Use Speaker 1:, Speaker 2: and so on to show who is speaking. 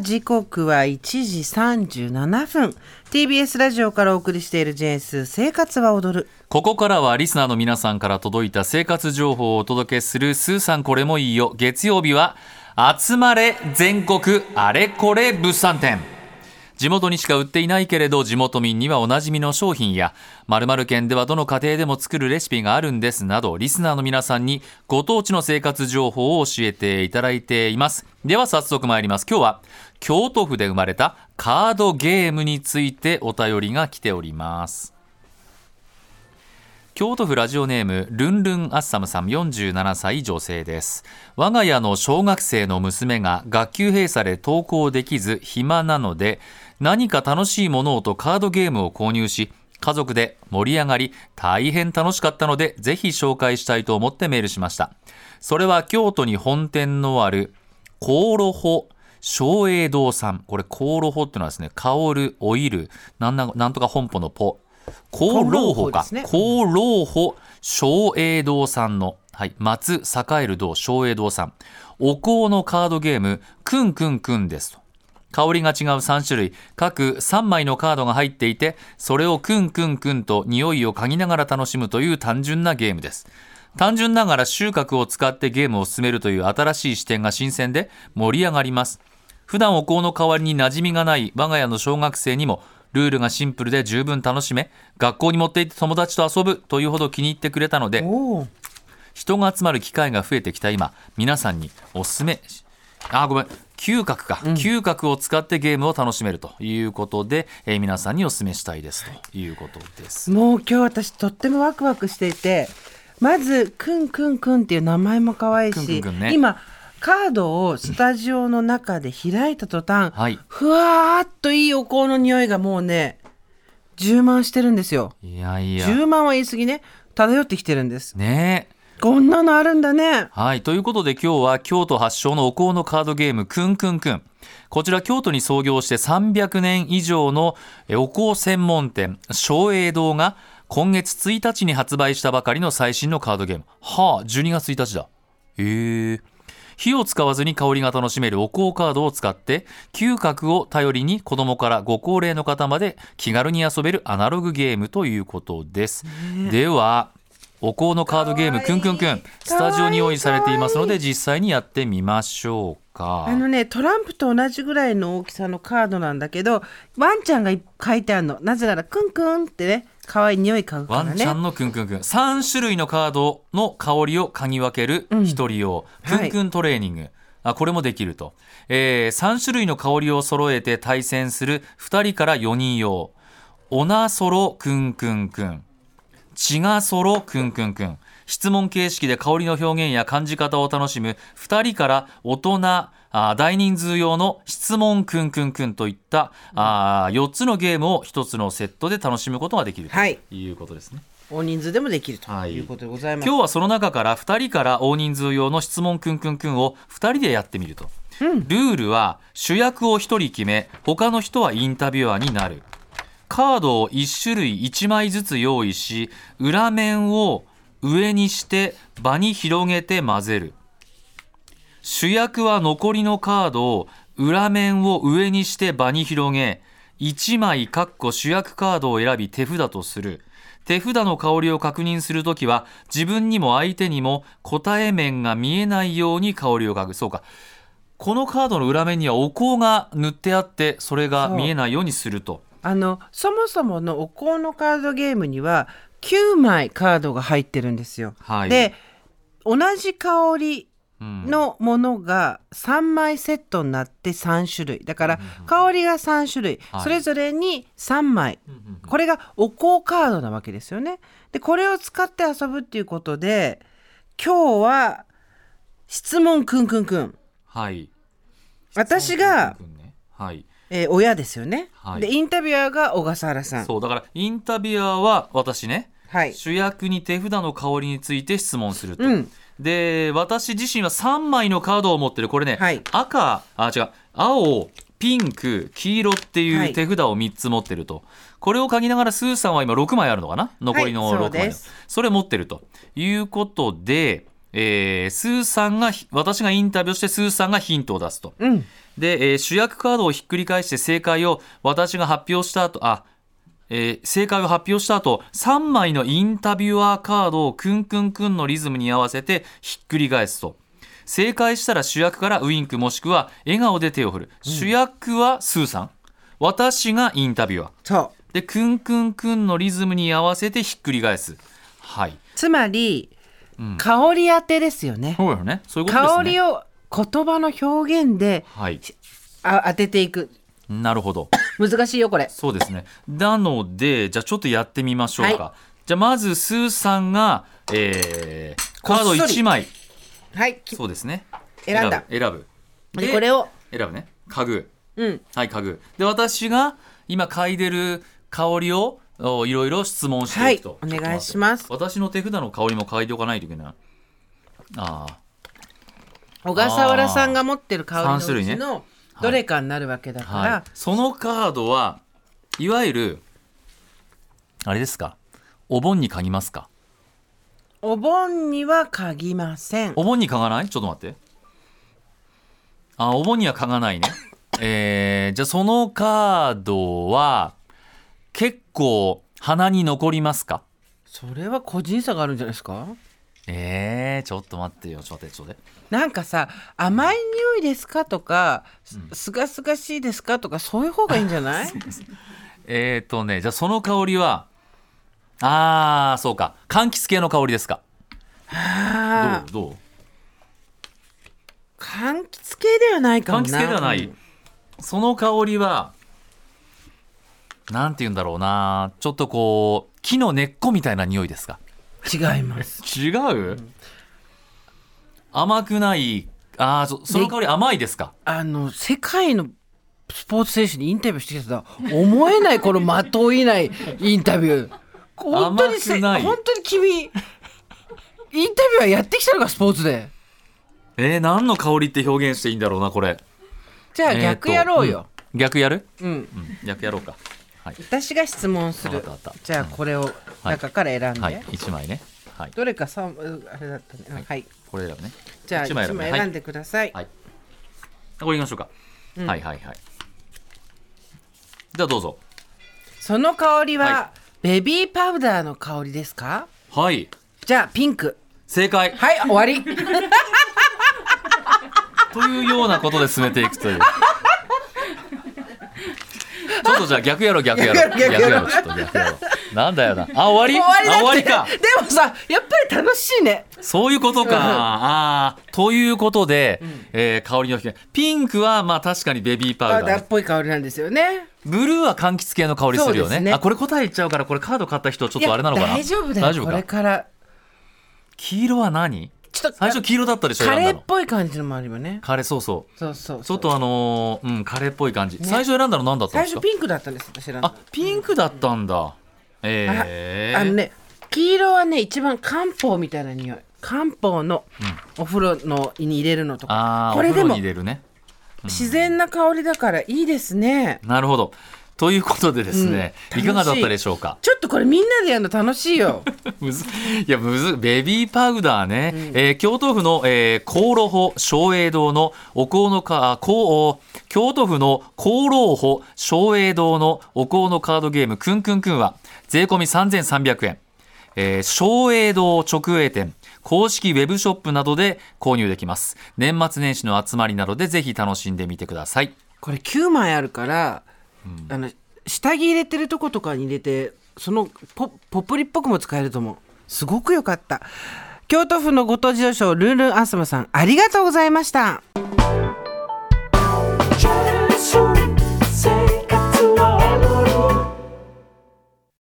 Speaker 1: 時刻は1時37分。TBS ラジオからお送りしている JS 生活は踊る。
Speaker 2: ここからはリスナーの皆さんから届いた生活情報をお届けするスーさんこれもいいよ。月曜日は集まれ全国あれこれ物産展。地元にしか売っていないけれど地元民にはおなじみの商品や〇〇県ではどの家庭でも作るレシピがあるんですなどリスナーの皆さんにご当地の生活情報を教えていただいています。では早速参ります。今日は京都府で生まれたカードゲームについてお便りが来ております。京都府ラジオネームルンルンアッサムさん47歳女性です。我が家の小学生の娘が学級閉鎖で登校できず暇なので何か楽しいものをとカードゲームを購入し家族で盛り上がり大変楽しかったのでぜひ紹介したいと思ってメールしました。それは京都に本店のあるコーロホ松栄堂さん。これコーロホっていうのはですね香るオイルなんななんとか本舗のポ。厚労法か。厚労法松栄堂さんの、はい、松栄える堂松栄堂さん。お香のカードゲームくんくんくんですと。香りが違う3種類。各3枚のカードが入っていてそれをくんくんくんと匂いを嗅ぎながら楽しむという単純なゲームです。単純ながら収穫を使ってゲームを進めるという新しい視点が新鮮で盛り上がります。普段お香の代わりに馴染みがない我が家の小学生にもルールがシンプルで十分楽しめ学校に持って行って友達と遊ぶというほど気に入ってくれたので人が集まる機会が増えてきた今皆さんにおすすめ。あごめん。嗅覚か、うん、嗅覚を使ってゲームを楽しめるということで、えー、皆さんにお勧めしたいですということです。
Speaker 1: もう今日私とってもワクワクしていてまずくんくんくんっていう名前も可愛いし、くんくんね、今カードをスタジオの中で開いた途端、はい、ふわーっといいお香の匂いがもうね充満してるんですよ。
Speaker 2: いやいや。
Speaker 1: 充満は言い過ぎね。漂ってきてるんです。
Speaker 2: ね。
Speaker 1: こんなのあるんだね。
Speaker 2: はい。ということで今日は京都発祥のお香のカードゲームくんくんくん。こちら京都に創業して300年以上のお香専門店松栄堂が今月1日に発売したばかりの最新のカードゲーム。はあ12月1日だ。へえ火を使わずに香りが楽しめるお香カードを使って嗅覚を頼りに子供からご高齢の方まで気軽に遊べるアナログゲームということです、ね、ではお香のカードゲームくんくんくんスタジオに用意されていますので実際にやってみましょうか。
Speaker 1: あのねトランプと同じぐらいの大きさのカードなんだけどワンちゃんが書いてあるの。なぜならくんくんってね可愛い匂い嗅ぐからね。
Speaker 2: ワンちゃんのくんくんくん。3種類のカードの香りを嗅ぎ分ける一人用、うん、くんくんトレーニング、はいあこれもできると、えー、3種類の香りを揃えて対戦する2人から4人用。オナソロくんくんくん血がソロくんくんくん。質問形式で香りの表現や感じ方を楽しむ2人から大人あ大人数用の質問くんくんくんといったあ4つのゲームを1つのセットで楽しむことができるとい。うことですね。はい
Speaker 1: 大人数でもできるとい。うことでございます、
Speaker 2: はい、今日はその中から2人から大人数用の質問くんくんくんを2人でやってみると、うん、ルールは主役を1人決め他の人はインタビュアーになるカードを1種類1枚ずつ用意し裏面を上にして場に広げて混ぜる。主役は残りのカードを裏面を上にして場に広げ1枚かっこ主役カードを選び手札とする。手札の香りを確認するときは自分にも相手にも答え面が見えないように香りを嗅ぐ。そうか。このカードの裏面にはお香が塗ってあってそれが見えないようにすると。
Speaker 1: あのそもそものお香のカードゲームには9枚カードが入ってるんですよ。はい、で同じ香りのものが3枚セットになって3種類。だから香りが3種類、それぞれに3枚、これがお香カードなわけですよね。でこれを使って遊ぶっていうことで今日は質問くんくんくん。
Speaker 2: はい。
Speaker 1: 私が、はい、えー、親ですよね、はい、でインタビュアーが小笠原さん。
Speaker 2: そうだからインタビュアーは私ね、はい、主役に手札の香りについて質問すると、うん、で私自身は3枚のカードを持ってる。これね、はい、赤あ違う青ピンク黄色っていう手札を3つ持ってると、はい、これを嗅ぎながらスーさんは今6枚あるのかな？残りの6枚、はい、それ持ってると。いうことでえー、スーさんが私がインタビューしてスーさんがヒントを出すと、
Speaker 1: うん、
Speaker 2: で、えー、主役カードをひっくり返して正解を私が発表した後あえー、正解を発表した後3枚のインタビュアーカードをクンクンクンのリズムに合わせてひっくり返すと。正解したら主役からウインクもしくは笑顔で手を振る、うん、主役はスーさん。私がインタビュアー。でクンクンクンのリズムに合わせてひっくり返す。はい。
Speaker 1: つまり香り当てですよね。
Speaker 2: そうよね。そういうことです
Speaker 1: ね。香りを言葉の表現で、はい、あ当てていく。
Speaker 2: なるほど。
Speaker 1: 難しいよこれ。
Speaker 2: そうですね。なのでじゃあちょっとやってみましょうか。はい、じゃあまずスーさんが、えー、カード1枚。
Speaker 1: はい。
Speaker 2: そうですね。
Speaker 1: 選んだ。
Speaker 2: 選ぶ。
Speaker 1: でこれを
Speaker 2: 選ぶね。家具。
Speaker 1: うん。
Speaker 2: はい家具。で私が今嗅いでる香りをいろいろ質問していくと、
Speaker 1: はい、お願いします。
Speaker 2: 私の手札の香りも嗅いでおかないといけない。ああ。
Speaker 1: 小笠原さんが持ってる香りのうちのどれかになるわけだから、はい。はい、
Speaker 2: そのカードはいわゆるあれですか？お盆に嗅ぎますか？
Speaker 1: お盆には嗅ぎません。
Speaker 2: お盆に嗅がない？ちょっと待って。あお盆には嗅がないね。えー、じゃあそのカードは結構鼻に残りますか？
Speaker 1: それは個人差があるんじゃないですか？
Speaker 2: えー、ちょっと待ってよ。ちょっと待ってちょっと。
Speaker 1: なんかさ甘い匂いですかとか、すがすがしいですかとかそういう方がいいんじゃない？
Speaker 2: えっとねじゃあその香りはあーそうか。柑橘系の香りですか？
Speaker 1: あ
Speaker 2: どう？どう？
Speaker 1: 柑橘系ではないかも
Speaker 2: な。柑橘系ではない、うん、その香りはなんて言うんだろうな。ちょっとこう木の根っこみたいな匂いですか？
Speaker 1: 違います。
Speaker 2: 違う、うん、甘くないああそその香り甘いですか？
Speaker 1: あの世界のスポーツ選手にインタビューしてきた思えないこのまといないインタビュー。本当にせ本当に君インタビューはやってきたのかスポーツで。
Speaker 2: えー、何の香りって表現していいんだろうなこれ。
Speaker 1: じゃあ逆やろうよ、
Speaker 2: えーうん、逆やる、
Speaker 1: うん、うん、
Speaker 2: 逆やろうか
Speaker 1: はい、私が質問する。じゃあこれを中から選んで、はい、
Speaker 2: 1枚ね、
Speaker 1: はい、どれかさあれだったね。はい、
Speaker 2: これ選ぶね。
Speaker 1: じゃあ1枚,、枚選んでください、
Speaker 2: はい。これいきましょうか、うん、はいはいはい。じゃあどうぞ。
Speaker 1: その香りは、ベビーパウダーの香りですか？
Speaker 2: はい。
Speaker 1: じゃあピンク。
Speaker 2: 正解。
Speaker 1: はい終わり。
Speaker 2: というようなことで進めていくというちょっとじゃあ逆やろ逆やろ。逆やろちょっと逆やろ。なんだよな。あ終わり？終わりか。
Speaker 1: でもさやっぱり楽しいね。
Speaker 2: そういうことか、ああということで、うえ香りのピンクはまあ確かにベビーパウダー。
Speaker 1: パウダーっぽい香りなんですよね。
Speaker 2: ブルーは柑橘系の香りするよね。あこれ答え言っちゃうからこれカード買った人ちょっとあれなのかな。
Speaker 1: 大丈夫だよ。大丈夫これから。
Speaker 2: 黄色は何？と最初黄色だったでしょ
Speaker 1: カレーっぽい感じのもあるよね。
Speaker 2: カレーそうそ
Speaker 1: う。そうそう
Speaker 2: ちょっとあのー、うんカレーっぽい感じ、ね、最初選んだの何だったんです
Speaker 1: か？最初ピンクだったんです私
Speaker 2: あピンクだったんだ、うん、え
Speaker 1: ー、あのね黄色はね一番漢方みたいな匂い。漢方のお風呂のに入れるのとか、
Speaker 2: うん、これでも、ね。
Speaker 1: うん、自然な香りだからいいですね。
Speaker 2: なるほどということでですね、うん、いかがだったでしょうか？
Speaker 1: ちょっとこれみんなでやるの楽しいよ。
Speaker 2: いやむずベビーパウダーね、うん、えー、京都府の、えー、香炉保松栄堂のお香のか京都府の香炉保松栄堂のお香のカードゲームくんくんくんは税込み3300円、えー、松栄堂直営店公式ウェブショップなどで購入できます。年末年始の集まりなどでぜひ楽しんでみてください。
Speaker 1: これ9枚あるからあの下着入れてるとことかに入れてそのポポプリっぽくも使えると思う。すごく良かった。京都府のご当地女将ルンルンアスマさんありがとうございました。